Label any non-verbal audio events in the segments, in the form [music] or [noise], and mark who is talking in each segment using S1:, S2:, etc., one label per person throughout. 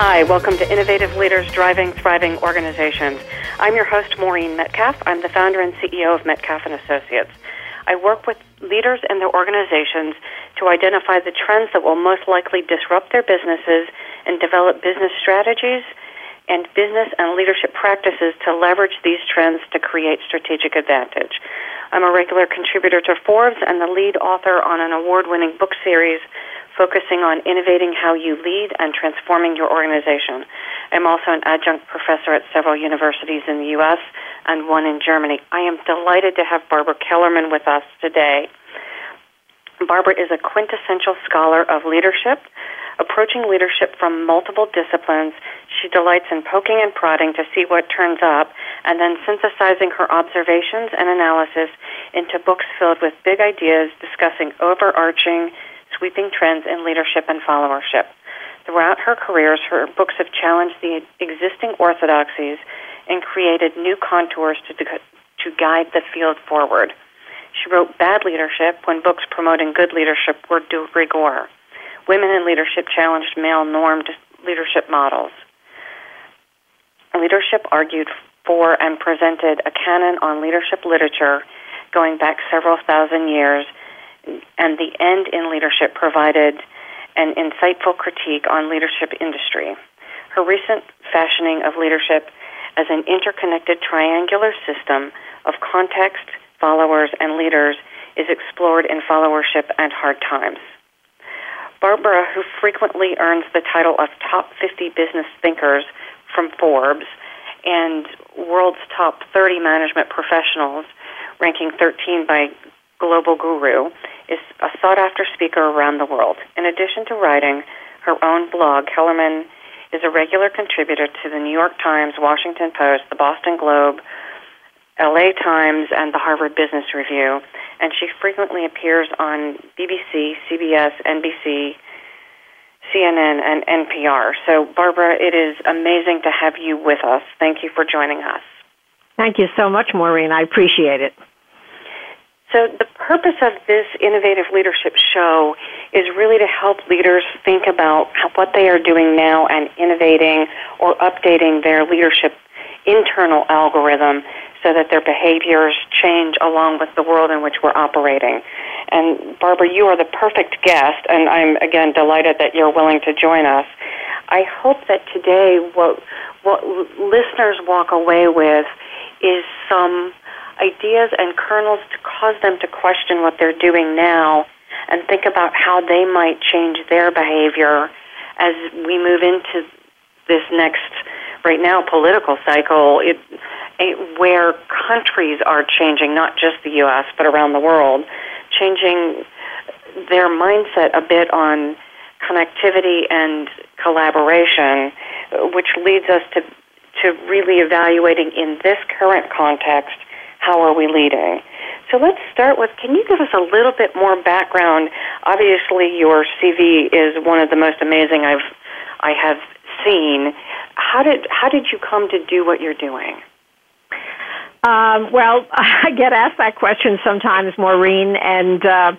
S1: Hi, welcome to Innovative Leaders Driving Thriving Organizations. I'm your host, Maureen Metcalf. I'm the founder and CEO of Metcalf and Associates. I work with leaders and their organizations to identify the trends that will most likely disrupt their businesses and develop business strategies and business and leadership practices to leverage these trends to create strategic advantage. I'm a regular contributor to Forbes and the lead author on an award winning book series focusing on innovating how you lead and transforming your organization. I'm also an adjunct professor at several universities in the U.S. and one in Germany. I am delighted to have Barbara Kellerman with us today. Barbara is a quintessential scholar of leadership. Approaching leadership from multiple disciplines, she delights in poking and prodding to see what turns up, and then synthesizing her observations and analysis into books filled with big ideas discussing overarching sweeping trends in leadership and followership. Throughout her careers, her books have challenged the existing orthodoxies and created new contours to, to guide the field forward. She wrote Bad Leadership when books promoting good leadership were de rigueur. Women in Leadership challenged male normed leadership models. Leadership argued for and presented a canon on leadership literature going back several thousand years and The End in Leadership provided an insightful critique on leadership industry. Her recent fashioning of leadership as an interconnected triangular system of context, followers, and leaders is explored in Followership and Hard Times. Barbara, who frequently earns the title of Top 50 Business Thinkers from Forbes and World's Top 30 Management Professionals, ranking 13 by Global Guru, is a sought after speaker around the world. In addition to writing her own blog, Kellerman is a regular contributor to the New York Times, Washington Post, the Boston Globe, LA Times, and the Harvard Business Review, and she frequently appears on BBC, CBS, NBC, CNN, and NPR. So, Barbara, it is amazing to have you with us. Thank you for joining us.
S2: Thank you so much, Maureen. I appreciate it.
S1: So, the purpose of this innovative leadership show is really to help leaders think about what they are doing now and innovating or updating their leadership internal algorithm so that their behaviors change along with the world in which we're operating. And Barbara, you are the perfect guest, and I'm again delighted that you're willing to join us. I hope that today what what listeners walk away with is some ideas and kernels to cause them to question what they're doing now and think about how they might change their behavior as we move into this next right now political cycle it, it, where countries are changing not just the US but around the world changing their mindset a bit on connectivity and collaboration which leads us to to really evaluating in this current context how are we leading? So let's start with can you give us a little bit more background? Obviously, your CV is one of the most amazing I've I have seen. How did how did you come to do what you're doing?
S2: Um, well, [laughs] I get asked that question sometimes, Maureen, and uh,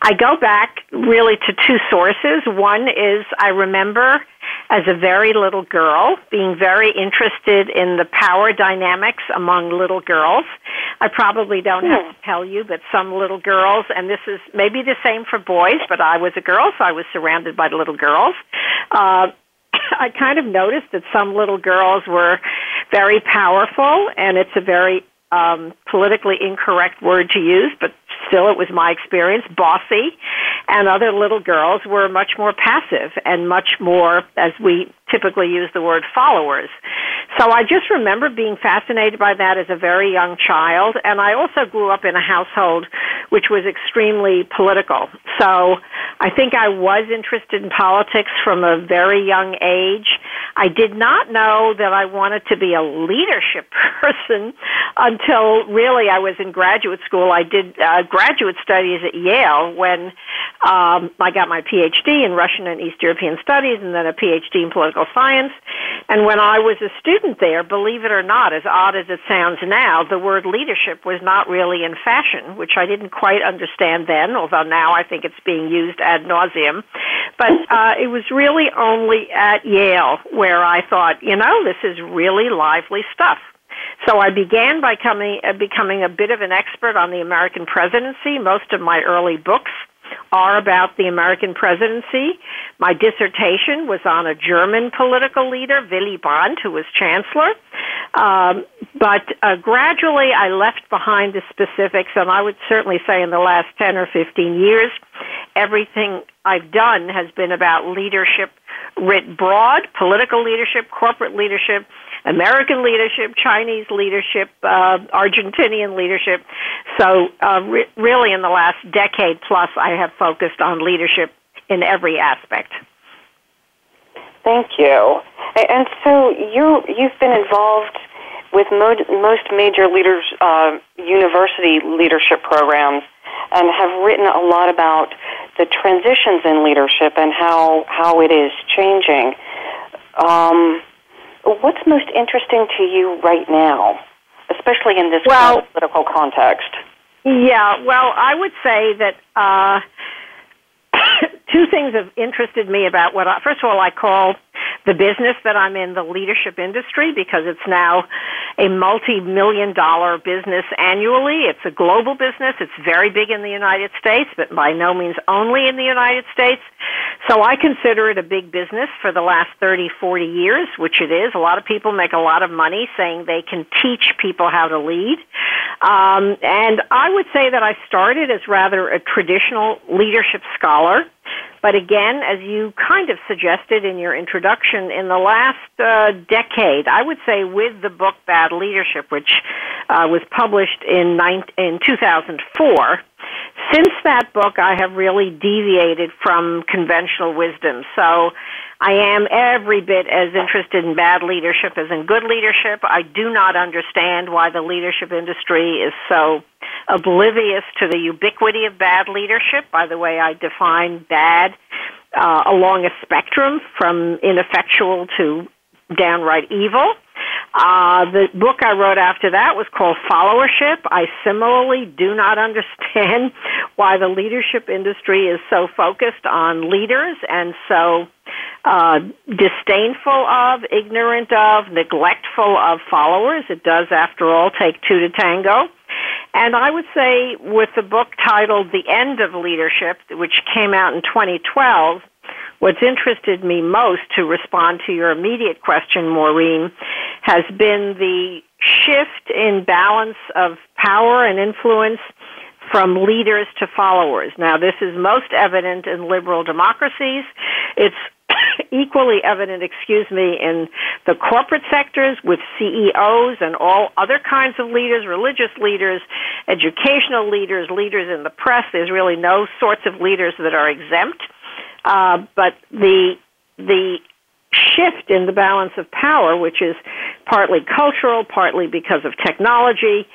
S2: I go back really to two sources. One is I remember as a very little girl, being very interested in the power dynamics among little girls. I probably don't have hmm. to tell you that some little girls, and this is maybe the same for boys, but I was a girl, so I was surrounded by the little girls. Uh, [coughs] I kind of noticed that some little girls were very powerful, and it's a very um, politically incorrect word to use, but still it was my experience, bossy, and other little girls were much more passive and much more, as we typically use the word followers. So I just remember being fascinated by that as a very young child, and I also grew up in a household which was extremely political. So I think I was interested in politics from a very young age. I did not know that I wanted to be a leadership [laughs] person until really I was in graduate school. I did uh, graduate studies at Yale when um, I got my PhD in Russian and East European studies and then a PhD in political science. And when I was a student there, believe it or not, as odd as it sounds now, the word leadership was not really in fashion, which I didn't quite understand then, although now I think it's being used ad nauseum. But uh, it was really only at Yale where I thought, you know, this is really lively stuff. So I began by coming, uh, becoming a bit of an expert on the American presidency. Most of my early books are about the American presidency. My dissertation was on a German political leader, Willy Brandt, who was chancellor. Um, but uh, gradually I left behind the specifics, and I would certainly say in the last 10 or 15 years, everything I've done has been about leadership writ broad, political leadership, corporate leadership, American leadership, Chinese leadership, uh, Argentinian leadership. So, uh, re- really, in the last decade plus, I have focused on leadership in every aspect.
S1: Thank you. And so, you you've been involved with mo- most major leaders uh, university leadership programs and have written a lot about the transitions in leadership and how how it is changing. Um, what's most interesting to you right now, especially in this well, political context?
S2: Yeah, well, I would say that uh, [coughs] two things have interested me about what. I, first of all, I call the business that I'm in the leadership industry because it's now a multi-million dollar business annually. It's a global business. It's very big in the United States, but by no means only in the United States. So I consider it a big business for the last 30, 40 years, which it is. A lot of people make a lot of money saying they can teach people how to lead. Um, and I would say that I started as rather a traditional leadership scholar. But again, as you kind of suggested in your introduction, in the last uh, decade, I would say with the book Bad Leadership, which uh, was published in, in 2004, since that book, I have really deviated from conventional wisdom. So I am every bit as interested in bad leadership as in good leadership. I do not understand why the leadership industry is so oblivious to the ubiquity of bad leadership. By the way, I define bad uh, along a spectrum from ineffectual to downright evil. Uh, the book I wrote after that was called Followership. I similarly do not [laughs] understand why the leadership industry is so focused on leaders and so uh, disdainful of, ignorant of, neglectful of followers. It does, after all, take two to tango. And I would say with the book titled The End of Leadership, which came out in 2012, What's interested me most to respond to your immediate question, Maureen, has been the shift in balance of power and influence from leaders to followers. Now, this is most evident in liberal democracies. It's [coughs] equally evident, excuse me, in the corporate sectors with CEOs and all other kinds of leaders, religious leaders, educational leaders, leaders in the press. There's really no sorts of leaders that are exempt. Uh, but the the shift in the balance of power, which is partly cultural, partly because of technology,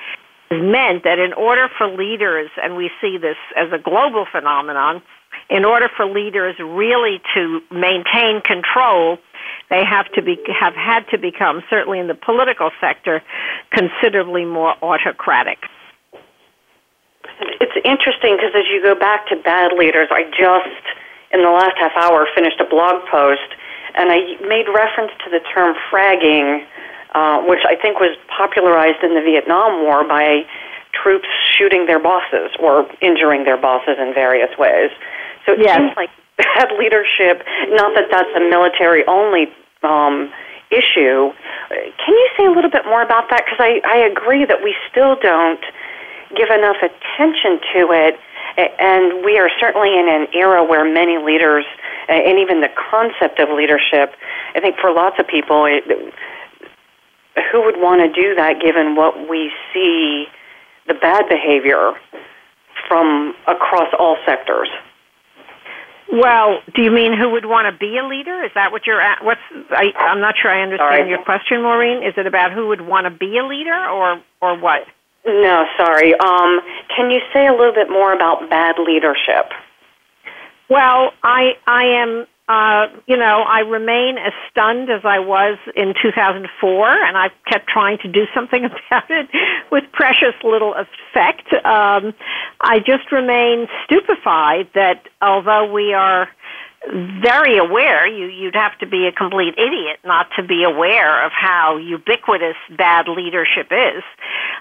S2: has meant that in order for leaders, and we see this as a global phenomenon, in order for leaders really to maintain control, they have to be have had to become certainly in the political sector considerably more autocratic.
S1: It's interesting because as you go back to bad leaders, I just in the last half hour finished a blog post and I made reference to the term fragging, uh, which I think was popularized in the Vietnam War by troops shooting their bosses or injuring their bosses in various ways. So it
S2: yes.
S1: seems like [laughs] bad leadership, not that that's a military only um, issue. Can you say a little bit more about that? Because I, I agree that we still don't give enough attention to it, and we are certainly in an era where many leaders, and even the concept of leadership, I think for lots of people, it, who would want to do that given what we see the bad behavior from across all sectors?
S2: Well, do you mean who would want to be a leader? Is that what you're at? What's I, I'm not sure I understand
S1: sorry.
S2: your question, Maureen. Is it about who would want to be a leader, or or what?
S1: No, sorry. Um, can you say a little bit more about bad leadership?
S2: Well, I I am uh, you know, I remain as stunned as I was in 2004, and I've kept trying to do something [laughs] about it with precious little effect. Um, I just remain stupefied that although we are very aware. You, you'd have to be a complete idiot not to be aware of how ubiquitous bad leadership is.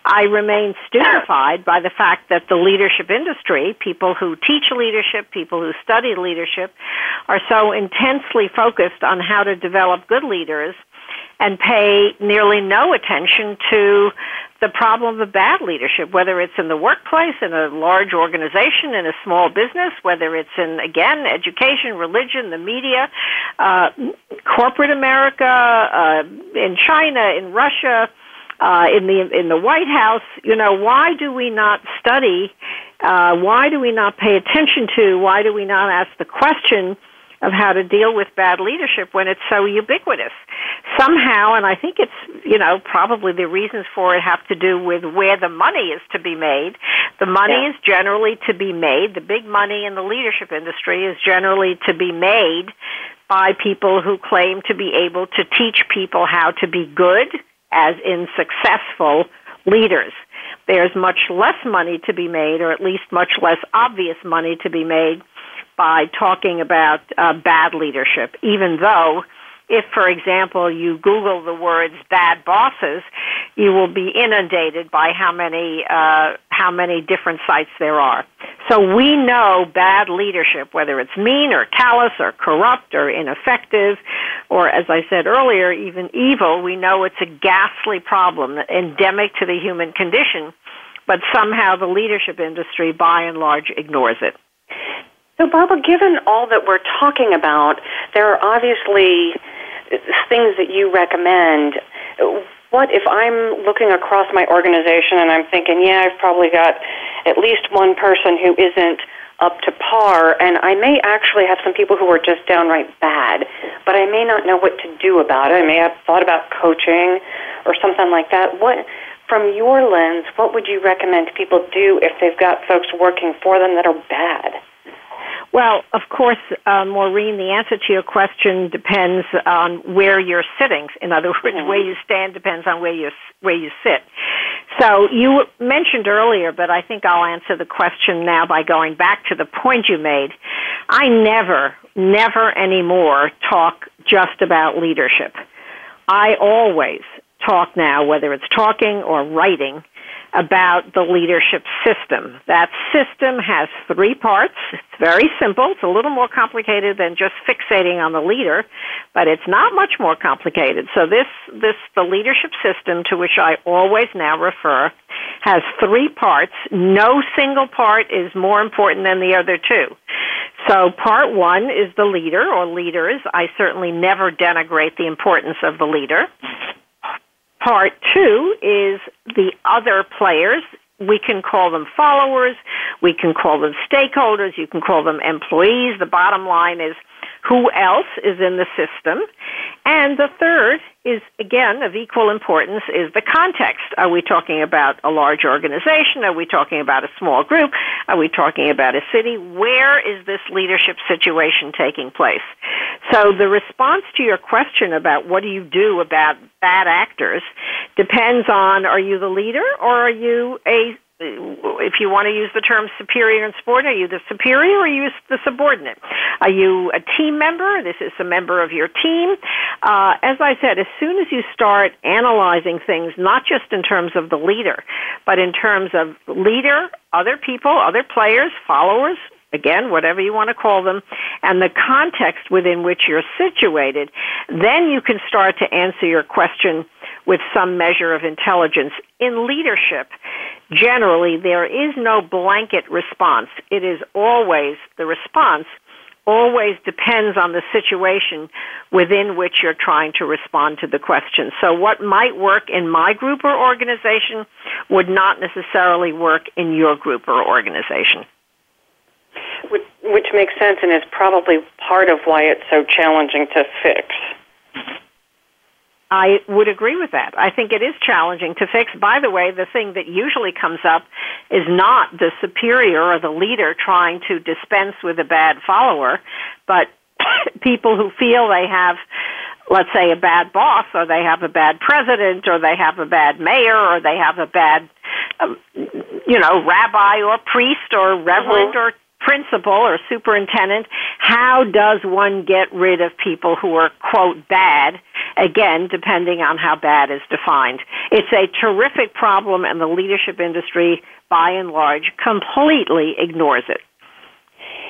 S2: I remain stupefied by the fact that the leadership industry, people who teach leadership, people who study leadership, are so intensely focused on how to develop good leaders and pay nearly no attention to the problem of bad leadership, whether it's in the workplace, in a large organization, in a small business, whether it's in, again, education, religion, the media, uh, corporate America, uh, in China, in Russia, uh, in the in the White House. You know, why do we not study? Uh, why do we not pay attention to? Why do we not ask the question? Of how to deal with bad leadership when it's so ubiquitous. Somehow, and I think it's, you know, probably the reasons for it have to do with where the money is to be made. The money yeah. is generally to be made, the big money in the leadership industry is generally to be made by people who claim to be able to teach people how to be good, as in successful leaders. There's much less money to be made, or at least much less obvious money to be made by talking about uh, bad leadership, even though if, for example, you Google the words "bad bosses," you will be inundated by how many uh, how many different sites there are. So we know bad leadership, whether it's mean or callous or corrupt or ineffective, or as I said earlier, even evil. We know it's a ghastly problem, endemic to the human condition, but somehow the leadership industry, by and large, ignores it.
S1: So, Barbara, given all that we're talking about, there are obviously things that you recommend. What if I'm looking across my organization and I'm thinking, yeah, I've probably got at least one person who isn't up to par, and I may actually have some people who are just downright bad, but I may not know what to do about it. I may have thought about coaching or something like that. What, from your lens, what would you recommend people do if they've got folks working for them that are bad?
S2: Well, of course, uh, Maureen, the answer to your question depends on where you're sitting. In other words, mm-hmm. where you stand depends on where you where you sit. So you mentioned earlier, but I think I'll answer the question now by going back to the point you made. I never, never anymore talk just about leadership. I always talk now, whether it's talking or writing, about the leadership system. That system has three parts. It's very simple. It's a little more complicated than just fixating on the leader, but it's not much more complicated. So this, this, the leadership system to which I always now refer has three parts. No single part is more important than the other two. So part one is the leader or leaders. I certainly never denigrate the importance of the leader. Part two is the other players. We can call them followers. We can call them stakeholders. You can call them employees. The bottom line is who else is in the system. And the third is, again, of equal importance is the context. Are we talking about a large organization? Are we talking about a small group? Are we talking about a city? Where is this leadership situation taking place? So the response to your question about what do you do about bad actors depends on are you the leader or are you a if you want to use the term superior and subordinate, are you the superior or are you the subordinate? Are you a team member? This is a member of your team. Uh, as I said, as soon as you start analyzing things, not just in terms of the leader, but in terms of leader, other people, other players, followers, again, whatever you want to call them, and the context within which you're situated, then you can start to answer your question with some measure of intelligence. In leadership, generally, there is no blanket response. It is always the response always depends on the situation within which you're trying to respond to the question. So what might work in my group or organization would not necessarily work in your group or organization
S1: which, which makes sense and is probably part of why it's so challenging to fix.
S2: I would agree with that. I think it is challenging to fix. By the way, the thing that usually comes up is not the superior or the leader trying to dispense with a bad follower, but [coughs] people who feel they have let's say a bad boss or they have a bad president or they have a bad mayor or they have a bad um, you know rabbi or priest or reverend mm-hmm. or principal or superintendent, how does one get rid of people who are, quote, bad? Again, depending on how bad is defined. It's a terrific problem, and the leadership industry, by and large, completely ignores it.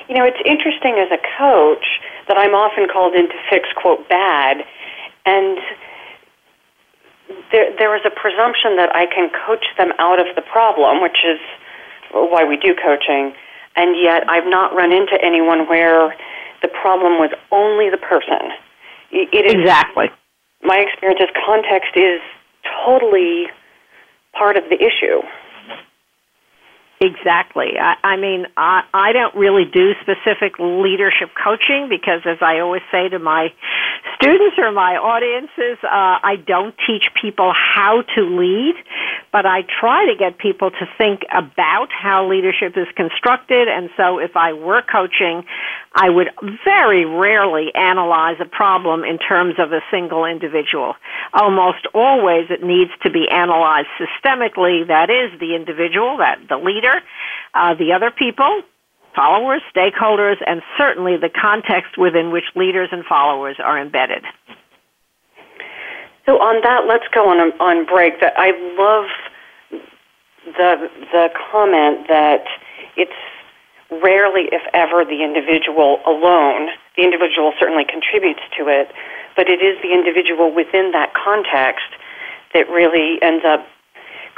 S1: You know, it's interesting as a coach that I'm often called in to fix, quote, bad, and there, there is a presumption that I can coach them out of the problem, which is why we do coaching and yet I've not run into anyone where the problem was only the person.
S2: It is, exactly.
S1: My experience is context is totally part of the issue.
S2: Exactly. I, I mean, I, I don't really do specific leadership coaching because, as I always say to my students or my audiences, uh, I don't teach people how to lead, but I try to get people to think about how leadership is constructed. And so, if I were coaching, I would very rarely analyze a problem in terms of a single individual. Almost always, it needs to be analyzed systemically. That is, the individual, that the leader leader, uh, the other people, followers, stakeholders, and certainly the context within which leaders and followers are embedded.
S1: So on that, let's go on on break. That I love the the comment that it's rarely, if ever, the individual alone. The individual certainly contributes to it, but it is the individual within that context that really ends up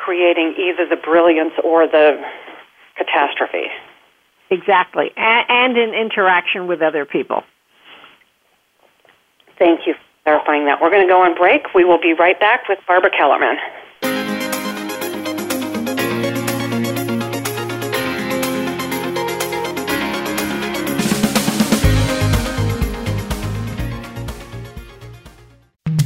S1: creating either the brilliance or the catastrophe.
S2: Exactly, and, in interaction with other people.
S1: Thank you for clarifying that. We're going to go on break. We will be right back with Barbara Kellerman.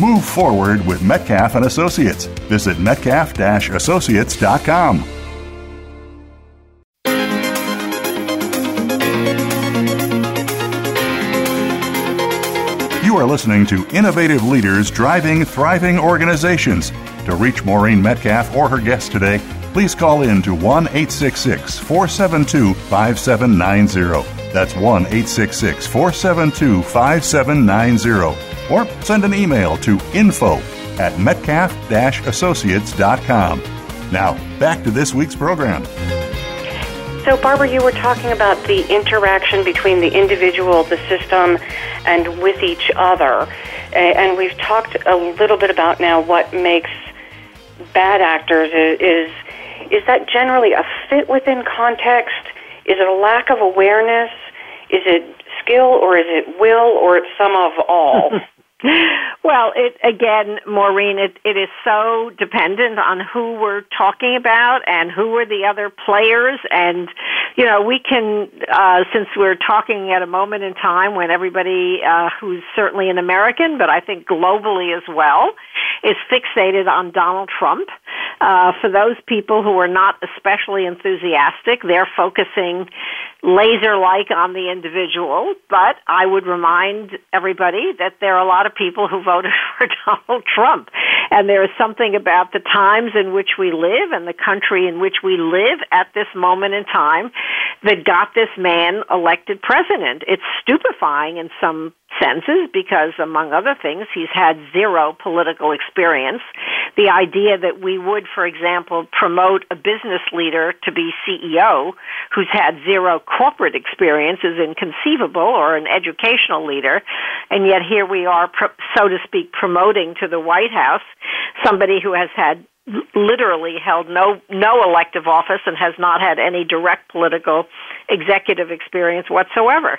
S3: Move forward with Metcalf and Associates. Visit metcalf-associates.com. You are listening to Innovative Leaders Driving Thriving Organizations. To reach Maureen Metcalf or her guest today, please call in to 1 866 472 5790. That's 1 866 472 5790 or send an email to info at metcalf-associates.com. Now, back to this week's program.
S1: So, Barbara, you were talking about the interaction between the individual, the system, and with each other. and we've talked a little bit about now what makes bad actors is is that generally a fit within context? Is it a lack of awareness? Is it skill or is it will or it's some of all? [laughs]
S2: well, it again, Maureen, it, it is so dependent on who we're talking about and who are the other players. And, you know, we can, uh, since we're talking at a moment in time when everybody uh, who's certainly an American, but I think globally as well, is fixated on Donald Trump. Uh, for those people who are not especially enthusiastic, they're focusing laser like on the individual. But I would remind everybody that there are a lot of people who voted [laughs] for Donald Trump. And there is something about the times in which we live and the country in which we live at this moment in time that got this man elected president. It's stupefying in some senses because, among other things, he's had zero political experience. The idea that we would, for example, promote a business leader to be CEO who's had zero corporate experience is inconceivable, or an educational leader, and yet here we are, so to speak, promoting to the White House somebody who has had literally held no no elective office and has not had any direct political executive experience whatsoever.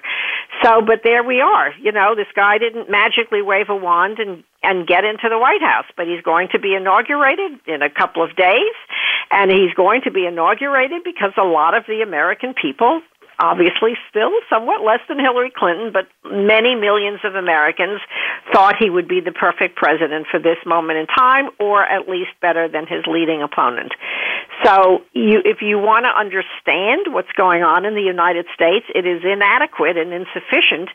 S2: So, but there we are. You know, this guy didn't magically wave a wand and and get into the White House, but he's going to be inaugurated in a couple of days, and he's going to be inaugurated because a lot of the American people obviously still somewhat less than Hillary Clinton, but many millions of Americans thought he would be the perfect president for this moment in time, or at least better than his leading opponent. So, you, if you want to understand what's going on in the United States, it is inadequate and insufficient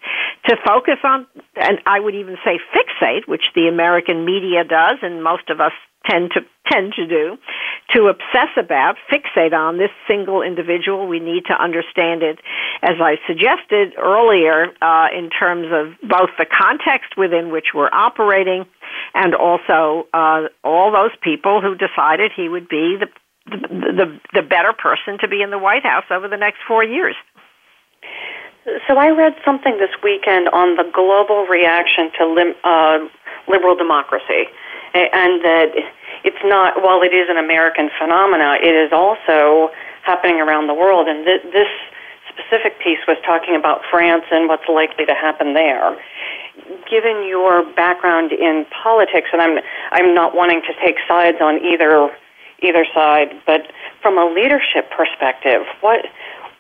S2: to focus on, and I would even say fixate, which the American media does, and most of us tend to tend to do to obsess about fixate on this single individual. We need to understand it as i suggested earlier uh, in terms of both the context within which we're operating and also uh, all those people who decided he would be the, the the the better person to be in the white house over the next 4 years.
S1: So I read something this weekend on the global reaction to lim- uh, liberal democracy and that it's not, while it is an American phenomena, it is also happening around the world. And th- this specific piece was talking about France and what's likely to happen there. Given your background in politics, and I'm I'm not wanting to take sides on either either side, but from a leadership perspective, what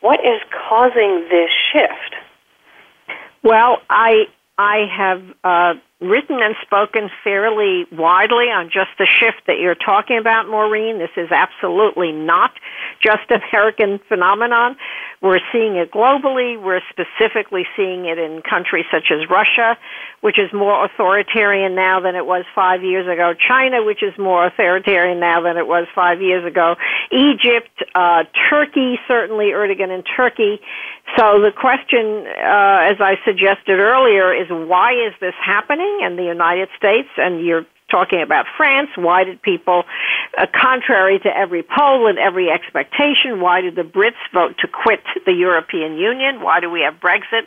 S1: what is causing this shift?
S2: Well, I I have uh, written and spoken fairly widely on just the shift that you're talking about, Maureen. This is absolutely not just an American phenomenon. We're seeing it globally. We're specifically seeing it in countries such as Russia, which is more authoritarian now than it was five years ago. China, which is more authoritarian now than it was five years ago. Egypt, uh, Turkey, certainly Erdogan in Turkey. So the question, uh, as I suggested earlier, is why is this happening in the United States? And you're talking about France. Why did people, uh, contrary to every poll and every expectation, why did the Brits vote to quit the European Union? Why do we have Brexit?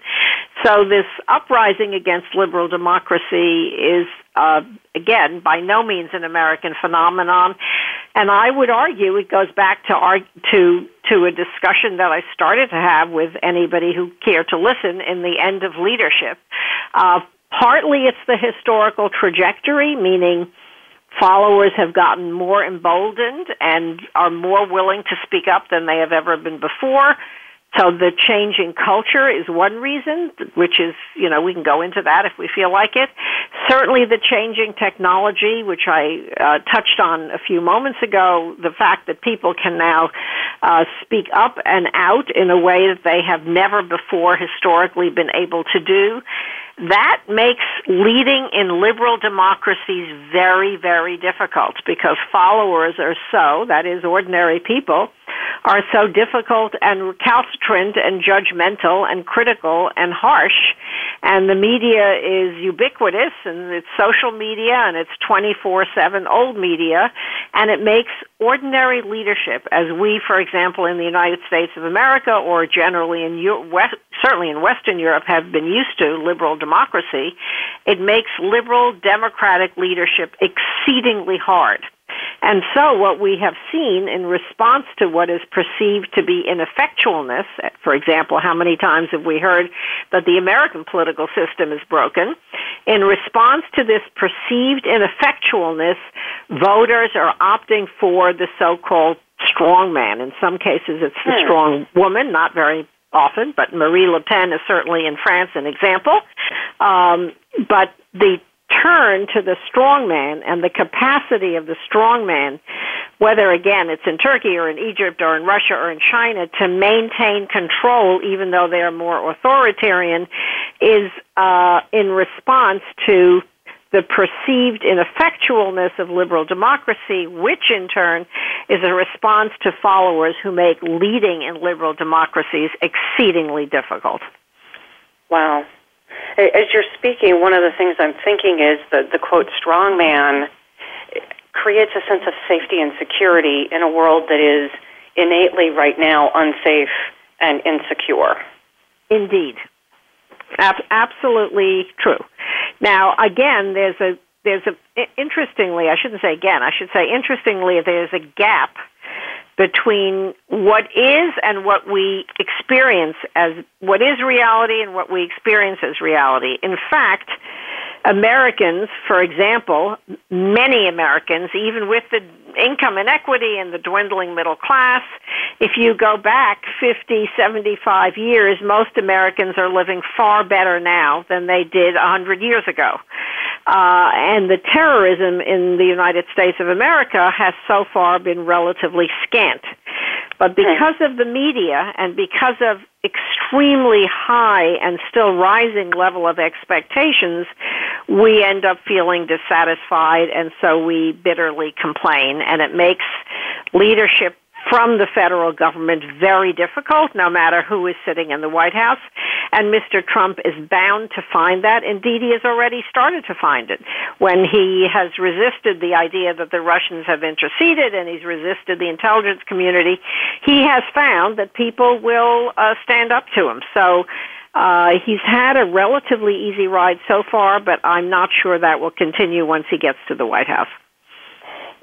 S2: So this uprising against liberal democracy is, uh, again, by no means an American phenomenon. And I would argue it goes back to our, to to a discussion that I started to have with anybody who cared to listen in the end of leadership. Uh, partly it's the historical trajectory, meaning followers have gotten more emboldened and are more willing to speak up than they have ever been before. So the changing culture is one reason, which is, you know, we can go into that if we feel like it. Certainly the changing technology, which I uh, touched on a few moments ago, the fact that people can now uh, speak up and out in a way that they have never before historically been able to do. That makes leading in liberal democracies very, very difficult because followers are so, that is ordinary people, are so difficult and recalcitrant and judgmental and critical and harsh. And the media is ubiquitous and it's social media and it's 24-7 old media and it makes ordinary leadership as we, for example, in the United States of America or generally in West, certainly in Western Europe have been used to liberal democracy, it makes liberal democratic leadership exceedingly hard. And so what we have seen in response to what is perceived to be ineffectualness, for example, how many times have we heard that the American political system is broken? In response to this perceived ineffectualness, voters are opting for the so-called strong man. In some cases, it's the hmm. strong woman, not very often, but Marine Le Pen is certainly in France an example. Um, but the turn to the strongman and the capacity of the strongman, whether again it's in Turkey or in Egypt or in Russia or in China, to maintain control, even though they are more authoritarian, is uh, in response to the perceived ineffectualness of liberal democracy, which in turn is a response to followers who make leading in liberal democracies exceedingly difficult.
S1: Wow. As you're speaking, one of the things I'm thinking is that the quote strong man creates a sense of safety and security in a world that is innately right now unsafe and insecure.
S2: Indeed. Ab- absolutely true. Now, again, there's a there's a interestingly, I shouldn't say again, I should say interestingly, there's a gap between what is and what we experience as what is reality and what we experience as reality. In fact, Americans, for example, many Americans, even with the income inequity and the dwindling middle class, if you go back 50, 75 years, most Americans are living far better now than they did 100 years ago. Uh, and the terrorism in the United States of America has so far been relatively scant. But because of the media and because of extremely high and still rising level of expectations, we end up feeling dissatisfied and so we bitterly complain and it makes leadership from the federal government very difficult, no matter who is sitting in the White House. And Mr. Trump is bound to find that. Indeed, he has already started to find it when he has resisted the idea that the Russians have interceded and he's resisted the intelligence community. He has found that people will uh, stand up to him. So, uh, he's had a relatively easy ride so far, but I'm not sure that will continue once he gets to the White House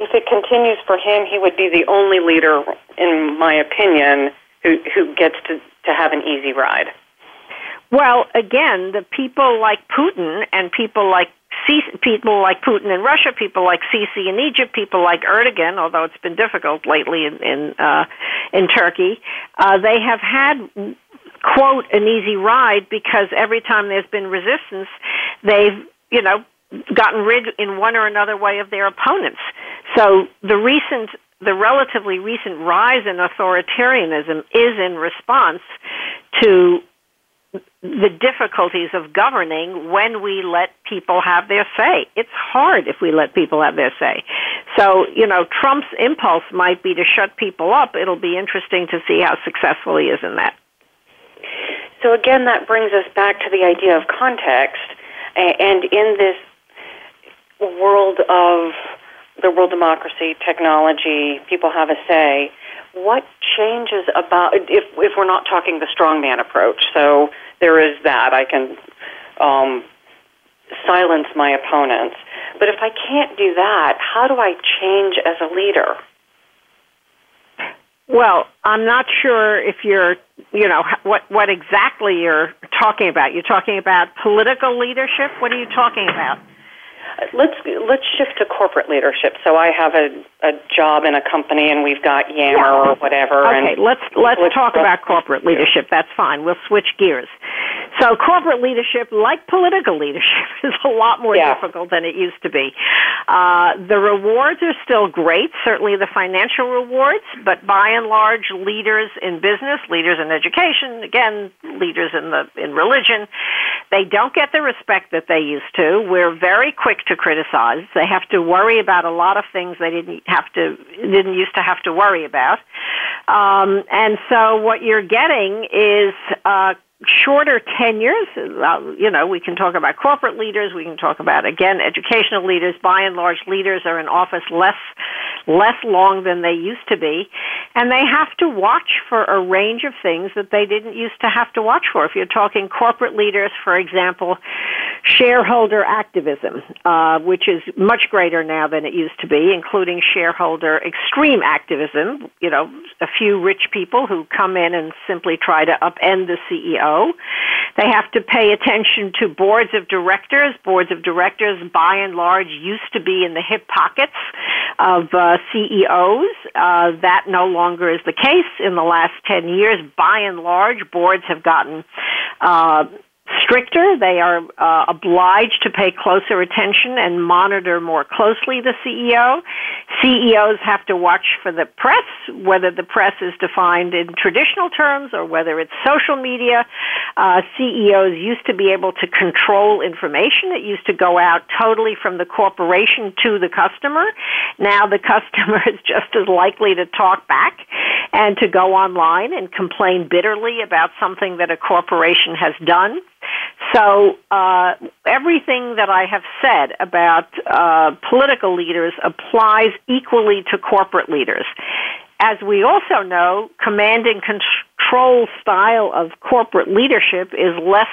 S1: if it continues for him, he would be the only leader, in my opinion, who who gets to to have an easy ride.
S2: Well, again, the people like Putin and people like people like Putin in Russia, people like Sisi in Egypt, people like Erdogan, although it's been difficult lately in in, uh, in Turkey, uh, they have had quote an easy ride because every time there's been resistance, they've you know gotten rid in one or another way of their opponents. So the recent, the relatively recent rise in authoritarianism is in response to the difficulties of governing when we let people have their say. It's hard if we let people have their say. So, you know, Trump's impulse might be to shut people up. It'll be interesting to see how successful he is in that.
S1: So again, that brings us back to the idea of context. And in this world of the world democracy, technology, people have a say. What changes about if if we're not talking the strongman approach? So there is that I can um, silence my opponents. But if I can't do that, how do I change as a leader?
S2: Well, I'm not sure if you're, you know, what what exactly you're talking about. You're talking about political leadership. What are you talking about?
S1: Let's let's shift to corporate leadership. So I have a, a job in a company, and we've got Yammer yeah. or whatever.
S2: Okay,
S1: and
S2: let's let's, let's talk about corporate leadership. That's fine. We'll switch gears. So corporate leadership, like political leadership, [laughs] is a lot more yeah. difficult than it used to be. Uh, the rewards are still great, certainly the financial rewards, but by and large, leaders in business, leaders in education, again, leaders in the in religion, they don't get the respect that they used to. We're very quick to criticize. They have to worry about a lot of things they didn't have to didn't used to have to worry about. Um, and so what you're getting is uh, shorter tenures. Uh, you know, we can talk about corporate leaders. We can talk about again educational leaders. By and large, leaders are in office less less long than they used to be, and they have to watch for a range of things that they didn't used to have to watch for. If you're talking corporate leaders, for example, shareholder activism, uh, which is much greater now than it used to be, including shareholder extreme activism. You know, a few rich people who come in and simply try to upend the CEO. They have to pay attention to boards of directors. Boards of directors, by and large, used to be in the hip pockets of uh, CEOs. Uh, that no longer is the case. In the last 10 years, by and large, boards have gotten uh, stricter. They are uh, obliged to pay closer attention and monitor more closely the CEO. CEOs have to watch for the press, whether the press is defined in traditional terms or whether it's social media. Uh, CEOs used to be able to control information. It used to go out totally from the corporation to the customer. Now the [laughs] customer is just as likely to talk back and to go online and complain bitterly about something that a corporation has done. So uh, everything that I have said about uh, political leaders applies equally to corporate leaders. As we also know, command and control style of corporate leadership is less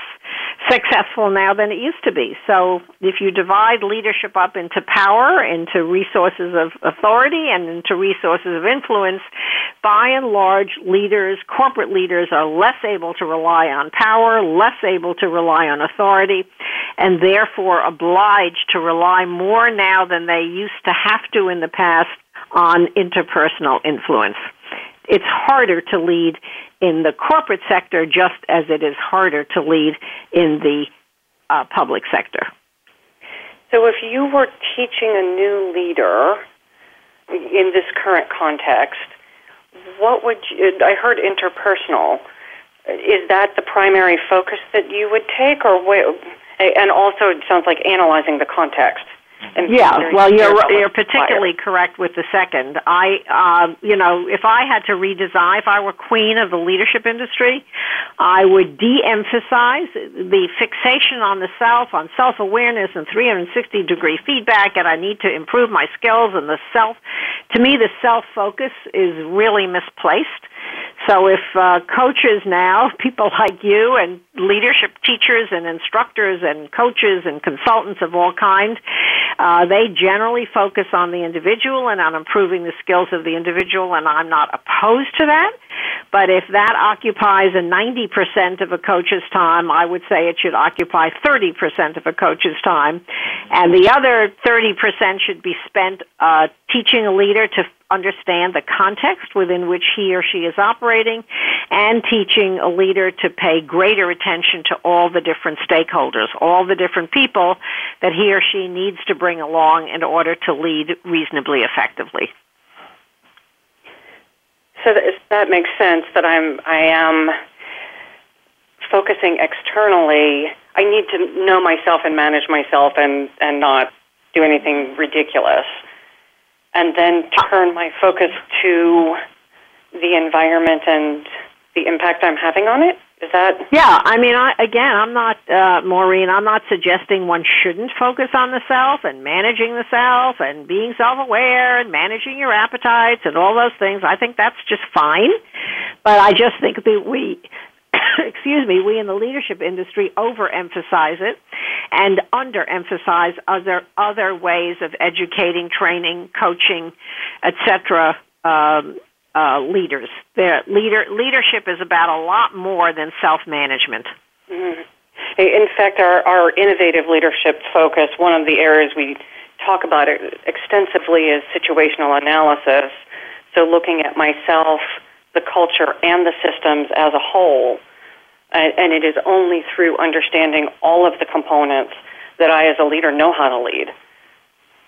S2: successful now than it used to be. So if you divide leadership up into power, into resources of authority, and into resources of influence, by and large, leaders, corporate leaders, are less able to rely on power, less able to rely on authority, and therefore obliged to rely more now than they used to have to in the past on interpersonal influence. It's harder to lead in the corporate sector just as it is harder to lead in the uh, public sector.
S1: So, if you were teaching a new leader in this current context, what would you, I heard interpersonal? Is that the primary focus that you would take, or and also it sounds like analyzing the context?
S2: And yeah, well, you're you're particularly correct with the second. I, uh, you know, if I had to redesign, if I were queen of the leadership industry, I would de-emphasize the fixation on the self, on self-awareness, and 360 degree feedback, and I need to improve my skills and the self. To me, the self focus is really misplaced. So if uh, coaches now, [laughs] people like you and leadership teachers and instructors and coaches and consultants of all kinds, uh, they generally focus on the individual and on improving the skills of the individual, and I'm not opposed to that. But if that occupies a 90% of a coach's time, I would say it should occupy 30% of a coach's time. And the other 30% should be spent uh, teaching a leader to understand the context within which he or she is operating and teaching a leader to pay greater attention to all the different stakeholders, all the different people that he or she needs to bring along in order to lead reasonably effectively.
S1: So that makes sense that I'm I am focusing externally. I need to know myself and manage myself and and not do anything ridiculous and then turn my focus to the environment and the impact I'm having on it? Is that?
S2: Yeah, I mean, I, again, I'm not, uh, Maureen, I'm not suggesting one shouldn't focus on the self and managing the self and being self aware and managing your appetites and all those things. I think that's just fine. But I just think that we [laughs] excuse me, we in the leadership industry overemphasize it and underemphasize other other ways of educating, training, coaching, etc. Um, uh, leaders. Their leader leadership is about a lot more than self management.
S1: Mm-hmm. In fact, our, our innovative leadership focus, one of the areas we talk about extensively is situational analysis. So, looking at myself, the culture, and the systems as a whole Uh, and it is only through understanding all of the components that I, as a leader, know how to lead.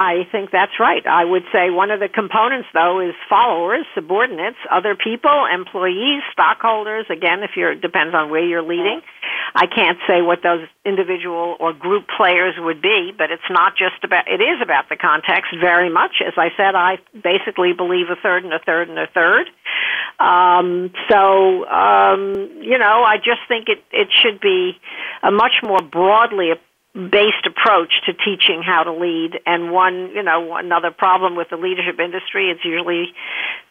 S2: I think that's right. I would say one of the components, though, is followers, subordinates, other people, employees, stockholders. Again, if you're depends on where you're leading. I can't say what those individual or group players would be, but it's not just about. It is about the context very much. As I said, I basically believe a third and a third and a third. Um, so, um, you know, I just think it, it should be a much more broadly based approach to teaching how to lead. And one, you know, another problem with the leadership industry, it's usually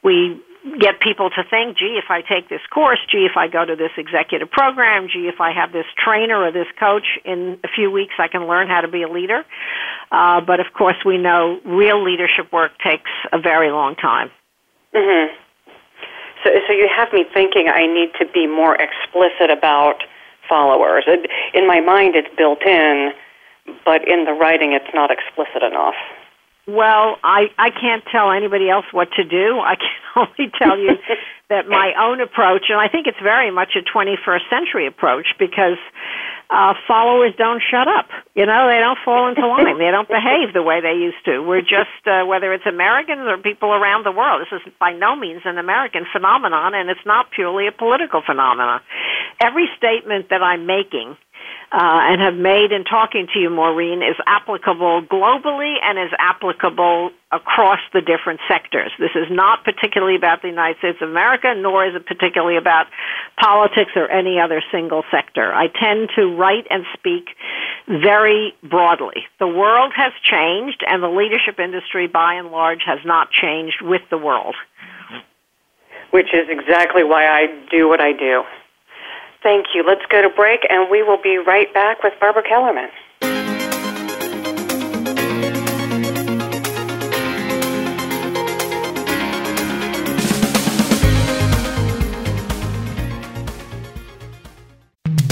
S2: we get people to think, gee, if I take this course, gee, if I go to this executive program, gee, if I have this trainer or this coach, in a few weeks I can learn how to be a leader. Uh, but of course, we know real leadership work takes a very long time.
S1: Mm-hmm. So, so you have me thinking I need to be more explicit about followers. In my mind, it's built in, but in the writing, it's not explicit enough.
S2: Well, I I can't tell anybody else what to do. I can [laughs] only tell you [laughs] that my own approach, and I think it's very much a 21st century approach because uh, followers don't shut up. You know, they don't fall into [laughs] line. they don't behave the way they used to. We're just uh, whether it's Americans or people around the world. This is by no means an American phenomenon, and it's not purely a political phenomenon. Every statement that I'm making uh, and have made in talking to you, Maureen, is applicable globally and is applicable across the different sectors. This is not particularly about the United States of America, nor is it particularly about politics or any other single sector. I tend to write and speak very broadly. The world has changed, and the leadership industry, by and large, has not changed with the world.
S1: Which is exactly why I do what I do. Thank you. Let's go to break, and we will be right back with Barbara Kellerman.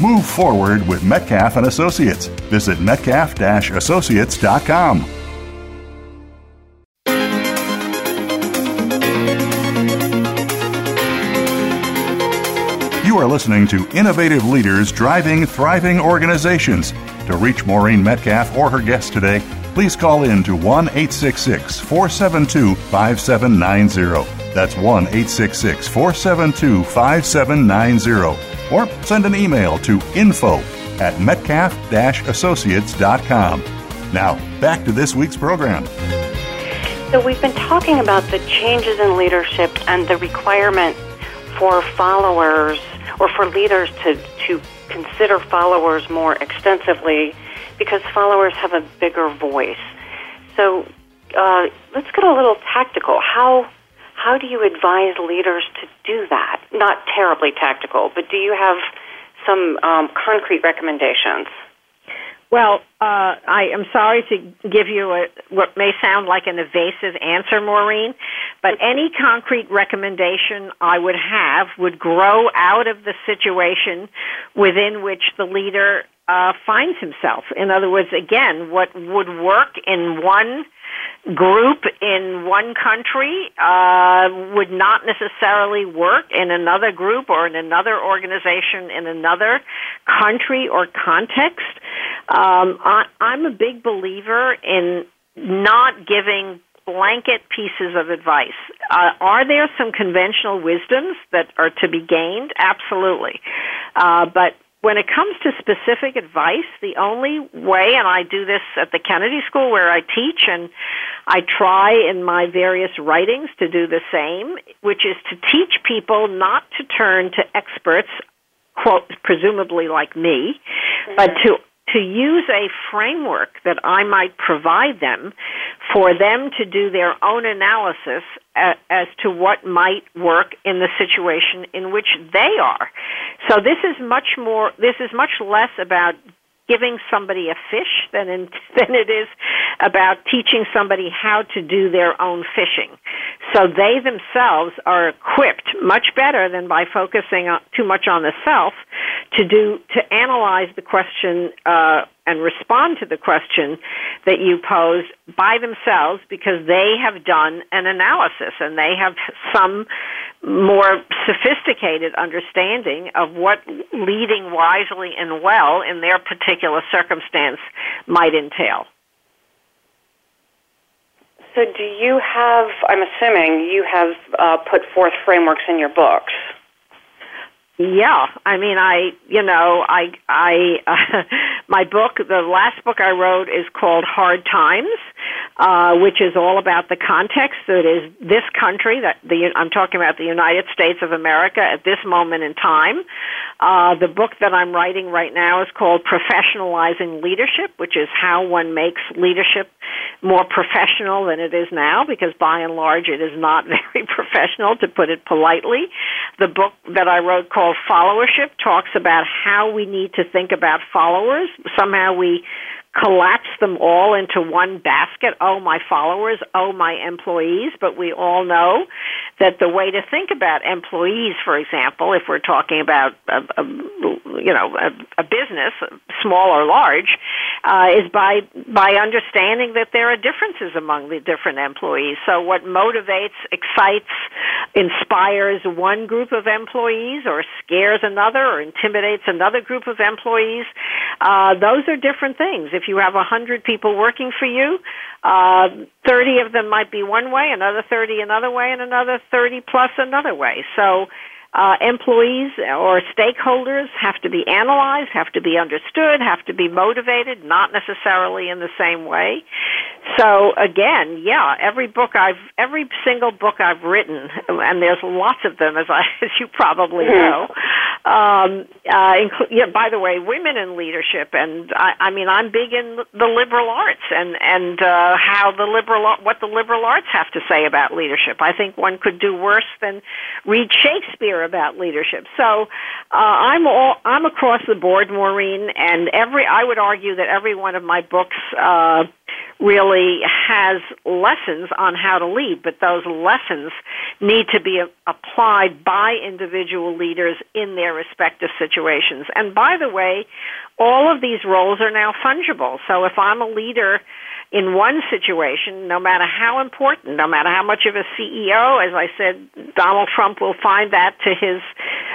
S3: Move forward with Metcalf and Associates. Visit metcalf-associates.com. You are listening to Innovative Leaders Driving Thriving Organizations. To reach Maureen Metcalf or her guest today, please call in to 1 866 472 5790. That's 1 866 472 5790 or send an email to info at metcalf-associates.com. Now, back to this week's program.
S1: So we've been talking about the changes in leadership and the requirement for followers or for leaders to, to consider followers more extensively because followers have a bigger voice. So uh, let's get a little tactical. How how do you advise leaders to do that? Not terribly tactical, but do you have some um, concrete recommendations?
S2: Well, uh, I am sorry to give you a, what may sound like an evasive answer, Maureen, but any concrete recommendation I would have would grow out of the situation within which the leader uh, finds himself. In other words, again, what would work in one group in one country uh, would not necessarily work in another group or in another organization in another country or context. Um, I, I'm a big believer in not giving blanket pieces of advice. Uh, are there some conventional wisdoms that are to be gained? Absolutely. Uh, but when it comes to specific advice, the only way, and I do this at the Kennedy School where I teach, and I try in my various writings to do the same, which is to teach people not to turn to experts, quote, presumably like me, mm-hmm. but to to use a framework that I might provide them for them to do their own analysis as to what might work in the situation in which they are. So this is much more, this is much less about giving somebody a fish than in, [laughs] than it is about teaching somebody how to do their own fishing. So they themselves are equipped much better than by focusing on, too much on the self to do to analyze the question uh, and respond to the question that you pose by themselves because they have done an analysis and they have some more sophisticated understanding of what leading wisely and well in their particular circumstance might entail.
S1: So, do you have, I'm assuming you have uh, put forth frameworks in your books?
S2: Yeah, I mean, I, you know, I, I, uh, [laughs] my book, the last book I wrote is called Hard Times, uh, which is all about the context that is this country that the I'm talking about the United States of America at this moment in time. Uh, the book that I'm writing right now is called Professionalizing Leadership, which is how one makes leadership more professional than it is now, because by and large it is not [laughs] very professional, to put it politely. The book that I wrote called Followership talks about how we need to think about followers. Somehow we collapse them all into one basket. Oh, my followers. Oh, my employees. But we all know that the way to think about employees, for example, if we're talking about a, a you know a, a business, small or large, uh, is by by understanding that there are differences among the different employees. So, what motivates, excites, inspires one group of employees, or scares another, or intimidates another group of employees, uh, those are different things. If you have a hundred people working for you, uh, 30 of them might be one way, another 30 another way, and another 30 plus another way. So uh, employees or stakeholders have to be analyzed, have to be understood, have to be motivated, not necessarily in the same way. So again, yeah, every book I've, every single book I've written, and there's lots of them, as I, [laughs] as you probably mm-hmm. know. Um, uh, yeah, by the way, women in leadership, and I, I mean, I'm big in the liberal arts and and uh, how the liberal what the liberal arts have to say about leadership. I think one could do worse than read Shakespeare about leadership. So uh, I'm all I'm across the board, Maureen, and every I would argue that every one of my books uh, really has lessons on how to lead, but those lessons need to be applied by individual leaders in their respective situations. And by the way, all of these roles are now fungible. So if I'm a leader in one situation, no matter how important, no matter how much of a CEO, as I said, Donald Trump will find that to his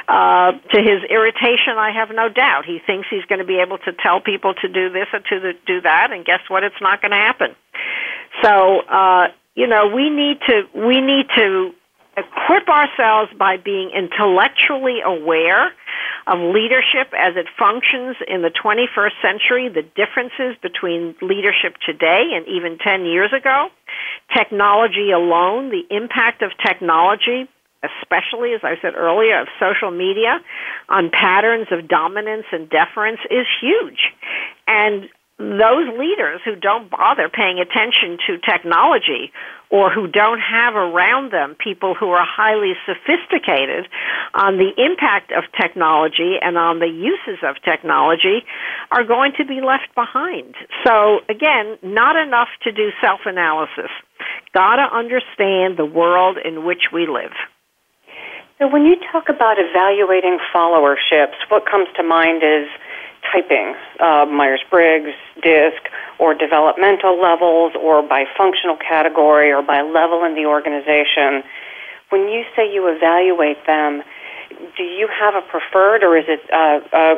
S2: uh, to his irritation. I have no doubt. He thinks he's going to be able to tell people to do this or to do that, and guess what? It's not going to happen. So uh, you know, we need to we need to equip ourselves by being intellectually aware of leadership as it functions in the 21st century, the differences between leadership today and even 10 years ago, technology alone, the impact of technology, especially, as I said earlier, of social media on patterns of dominance and deference is huge. And those leaders who don't bother paying attention to technology or who don't have around them people who are highly sophisticated on the impact of technology and on the uses of technology are going to be left behind. So again, not enough to do self-analysis. Gotta understand the world in which we live.
S1: So when you talk about evaluating followerships, what comes to mind is typing, uh, Myers Briggs, DISC, or developmental levels, or by functional category, or by level in the organization. When you say you evaluate them, do you have a preferred, or is it uh, a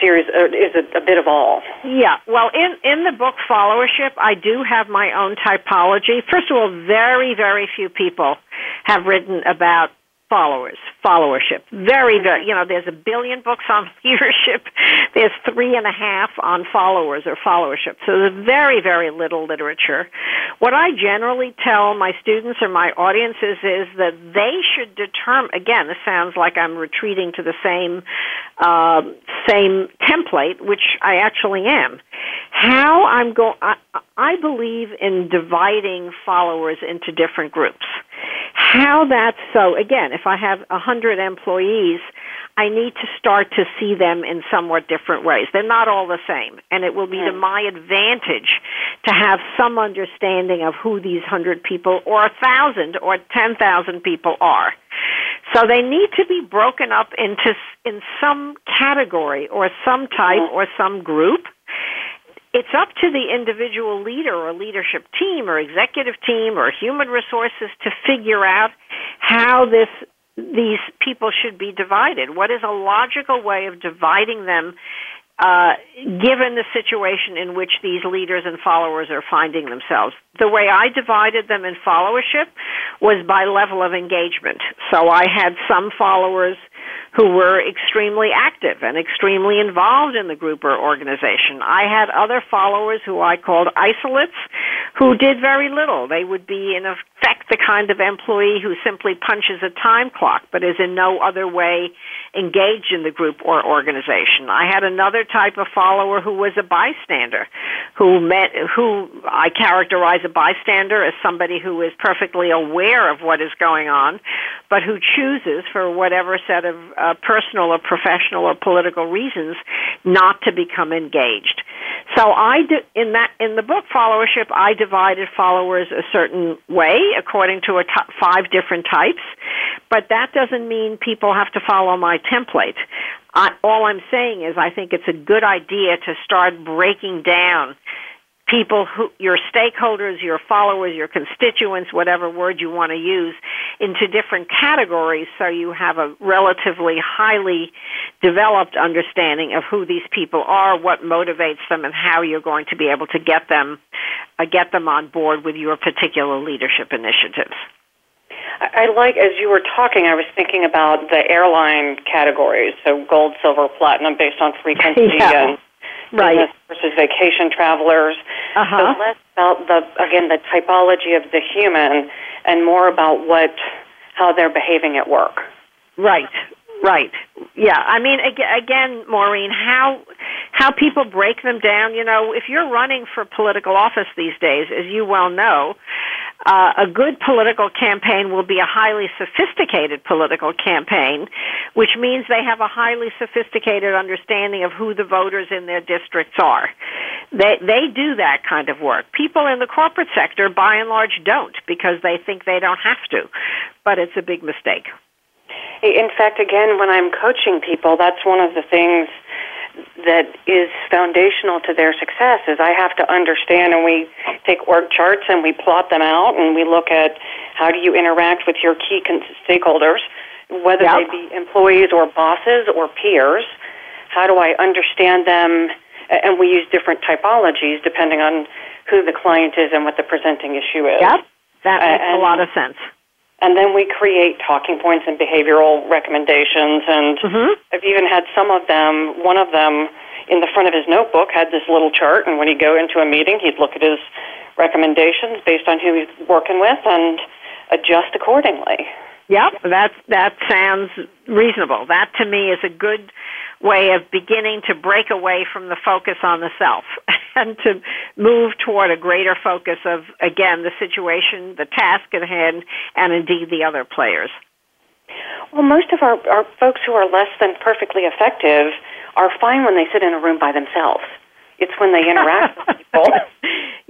S1: series? Or is it a bit of all?
S2: Yeah. Well, in in the book Followership, I do have my own typology. First of all, very very few people have written about followers, followership. Very, very, you know, there's a billion books on [laughs] leadership. There's three and a half on followers or followership. So there's very, very little literature. What I generally tell my students or my audiences is that they should determine, again, this sounds like I'm retreating to the same, uh, same template, which I actually am. How I'm going, I, I believe in dividing followers into different groups. How that's so, again, if I have a hundred employees, I need to start to see them in somewhat different ways. They're not all the same, and it will be to my advantage to have some understanding of who these hundred people, or a thousand, or ten thousand people are. So they need to be broken up into in some category, or some type, or some group it's up to the individual leader or leadership team or executive team or human resources to figure out how this these people should be divided. What is a logical way of dividing them uh, given the situation in which these leaders and followers are finding themselves. The way I divided them in followership was by level of engagement. So I had some followers who were extremely active and extremely involved in the group or organization. I had other followers who I called isolates who did very little. They would be in effect the kind of employee who simply punches a time clock but is in no other way engaged in the group or organization. I had another type of follower who was a bystander, who met, who I characterize a bystander as somebody who is perfectly aware of what is going on, but who chooses for whatever set of uh, personal or professional or political reasons not to become engaged. So I did, in that in the book followership I divided followers a certain way according to a five different types, but that doesn't mean people have to follow my template. I, all I'm saying is I think it's a good idea to start breaking down people who your stakeholders, your followers, your constituents, whatever word you want to use, into different categories so you have a relatively highly developed understanding of who these people are, what motivates them, and how you're going to be able to get them uh, get them on board with your particular leadership initiatives.
S1: I like, as you were talking, I was thinking about the airline categories, so gold, silver, platinum, based on frequency [laughs]
S2: yeah.
S1: and
S2: right.
S1: versus vacation travelers.
S2: Uh-huh.
S1: So less about the again the typology of the human, and more about what how they're behaving at work.
S2: Right. Right. Yeah. I mean, again, Maureen, how how people break them down. You know, if you're running for political office these days, as you well know, uh, a good political campaign will be a highly sophisticated political campaign, which means they have a highly sophisticated understanding of who the voters in their districts are. They they do that kind of work. People in the corporate sector, by and large, don't because they think they don't have to, but it's a big mistake.
S1: In fact, again, when I'm coaching people, that's one of the things that is foundational to their success is I have to understand and we take org charts and we plot them out and we look at how do you interact with your key stakeholders, whether
S2: yep.
S1: they be employees or bosses or peers. How do I understand them? And we use different typologies depending on who the client is and what the presenting issue is.
S2: Yep, that makes
S1: and,
S2: a lot of sense
S1: and then we create talking points and behavioral recommendations. And
S2: mm-hmm.
S1: I've even had some of them. One of them in the front of his notebook had this little chart, and when he'd go into a meeting, he'd look at his recommendations based on who he's working with and adjust accordingly.
S2: Yep, that that sounds reasonable. That to me is a good way of beginning to break away from the focus on the self [laughs] and to move toward a greater focus of, again, the situation, the task at hand, and indeed the other players.
S1: Well, most of our, our folks who are less than perfectly effective are fine when they sit in a room by themselves. It's when they interact with people. [laughs]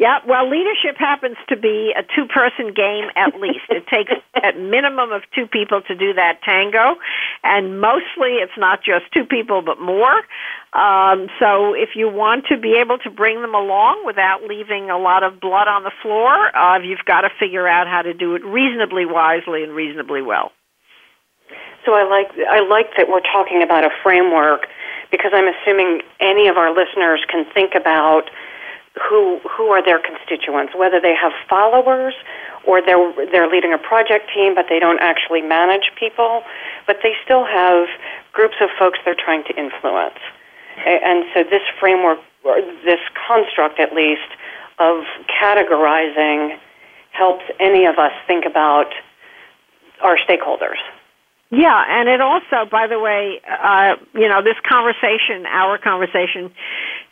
S2: Yeah, well, leadership happens to be a two person game at least. It takes a minimum of two people to do that tango, and mostly it's not just two people but more. Um, so if you want to be able to bring them along without leaving a lot of blood on the floor, uh, you've got to figure out how to do it reasonably wisely and reasonably well.
S1: So I like I like that we're talking about a framework because I'm assuming any of our listeners can think about who who are their constituents, whether they have followers or they're they're leading a project team, but they don't actually manage people, but they still have groups of folks they're trying to influence. And so this framework, or this construct at least, of categorizing helps any of us think about our stakeholders.
S2: Yeah, and it also, by the way, uh, you know, this conversation, our conversation,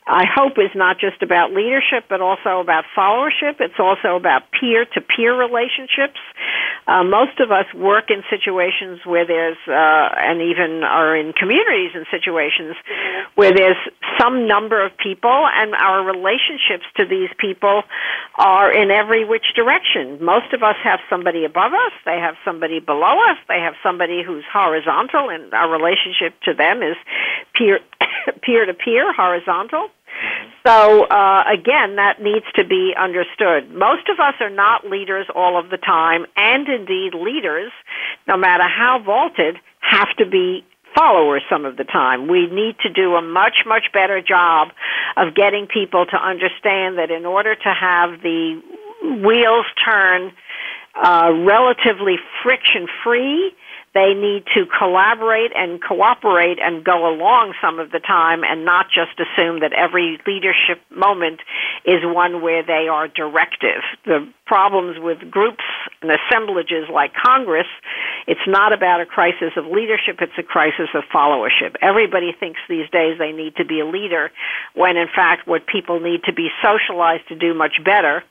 S2: I hope is not just about leadership, but also about followership. It's also about peer to peer relationships. Uh, most of us work in situations where there's, uh, and even are in communities in situations where there's some number of people, and our relationships to these people are in every which direction. Most of us have somebody above us, they have somebody below us, they have somebody who's horizontal, and our relationship to them is peer peer to peer, horizontal. So uh, again, that needs to be understood. Most of us are not leaders all of the time, and indeed leaders, no matter how vaulted, have to be followers some of the time. We need to do a much, much better job of getting people to understand that in order to have the wheels turn uh, relatively friction free, they need to collaborate and cooperate and go along some of the time and not just assume that every leadership moment is one where they are directive. The problems with groups and assemblages like Congress, it's not about a crisis of leadership, it's a crisis of followership. Everybody thinks these days they need to be a leader when in fact what people need to be socialized to do much better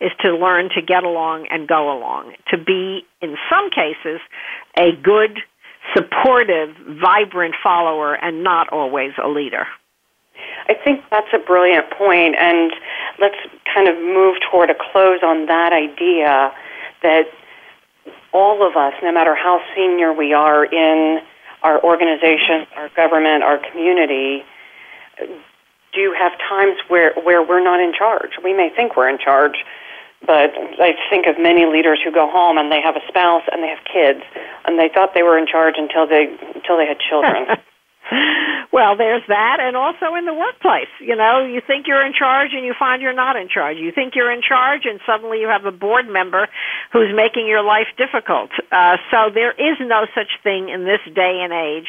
S2: is to learn to get along and go along, to be, in some cases, a good, supportive, vibrant follower and not always a leader.
S1: I think that's a brilliant point, and let's kind of move toward a close on that idea that all of us, no matter how senior we are in our organization, our government, our community, do you have times where, where we're not in charge. We may think we're in charge, but I think of many leaders who go home and they have a spouse and they have kids, and they thought they were in charge until they until they had children. [laughs]
S2: well, there's that, and also in the workplace. You know, you think you're in charge and you find you're not in charge. You think you're in charge, and suddenly you have a board member who's making your life difficult. Uh, so there is no such thing in this day and age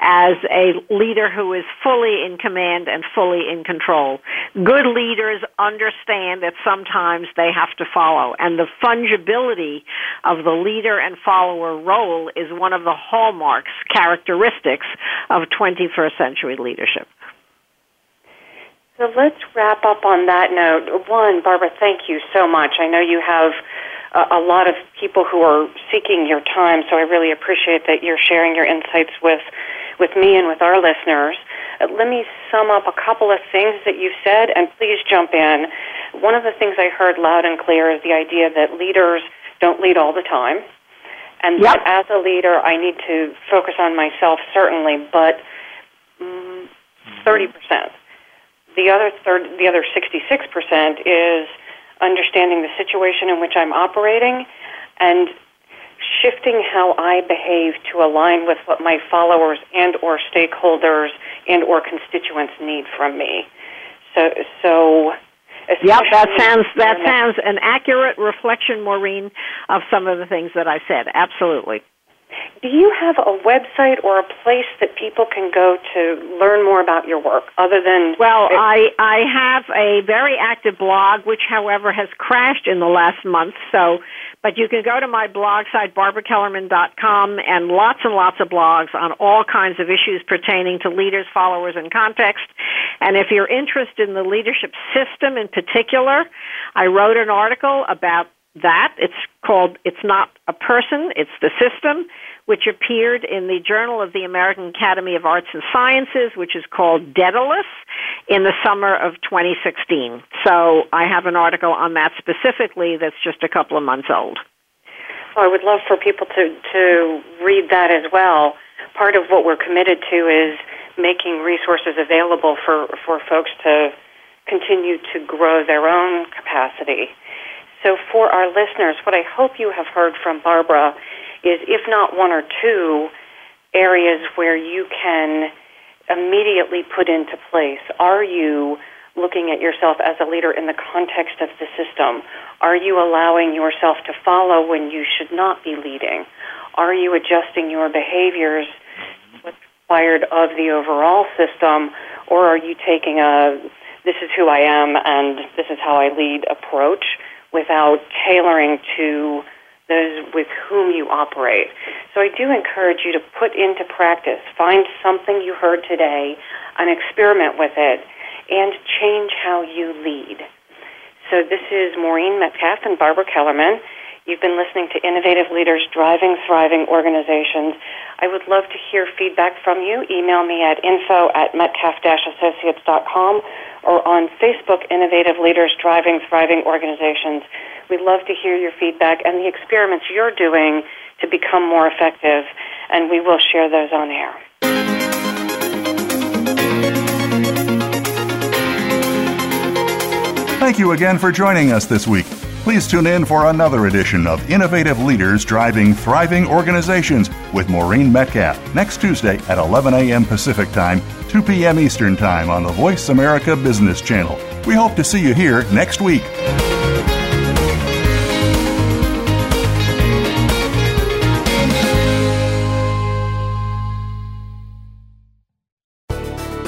S2: as a leader who is fully in command and fully in control. Good leaders understand that sometimes they have to follow, and the fungibility of the leader and follower role is one of the hallmarks, characteristics of 21st century leadership.
S1: So let's wrap up on that note. One, Barbara, thank you so much. I know you have a, lot of people who are seeking your time, so I really appreciate that you're sharing your insights with with me and with our listeners. Uh, let me sum up a couple of things that you said, and please jump in. One of the things I heard loud and clear is the idea that leaders don't lead all the time, and yep. that as a leader, I need to focus on myself certainly, but mm, thirty mm, percent. The other third, the other sixty-six percent is understanding the situation in which I'm operating and shifting how I behave to align with what my followers and or stakeholders and or constituents need from me. So so
S2: Yep, that sounds that sounds an accurate reflection, Maureen, of some of the things that I said. Absolutely.
S1: Do you have a website or a place that people can go to learn more about your work other than
S2: Well, I I have a very active blog which however has crashed in the last month. So, but you can go to my blog site barbarakellerman.com and lots and lots of blogs on all kinds of issues pertaining to leaders, followers and context. And if you're interested in the leadership system in particular, I wrote an article about that. It's called It's Not a Person, It's the System, which appeared in the Journal of the American Academy of Arts and Sciences, which is called Daedalus, in the summer of 2016. So I have an article on that specifically that's just a couple of months old.
S1: Well, I would love for people to, to read that as well. Part of what we're committed to is making resources available for, for folks to continue to grow their own capacity so for our listeners, what I hope you have heard from Barbara is if not one or two areas where you can immediately put into place. Are you looking at yourself as a leader in the context of the system? Are you allowing yourself to follow when you should not be leading? Are you adjusting your behaviors what's required of the overall system, or are you taking a this is who I am and this is how I lead approach without tailoring to those with whom you operate. So I do encourage you to put into practice, find something you heard today and experiment with it and change how you lead. So this is Maureen Metcalf and Barbara Kellerman. You've been listening to Innovative Leaders Driving Thriving Organizations. I would love to hear feedback from you. Email me at info at metcalf-associates.com or on Facebook, Innovative Leaders Driving Thriving Organizations. We'd love to hear your feedback and the experiments you're doing to become more effective, and we will share those on air.
S3: Thank you again for joining us this week. Please tune in for another edition of Innovative Leaders Driving Thriving Organizations with Maureen Metcalf next Tuesday at 11 a.m. Pacific Time, 2 p.m. Eastern Time on the Voice America Business Channel. We hope to see you here next week.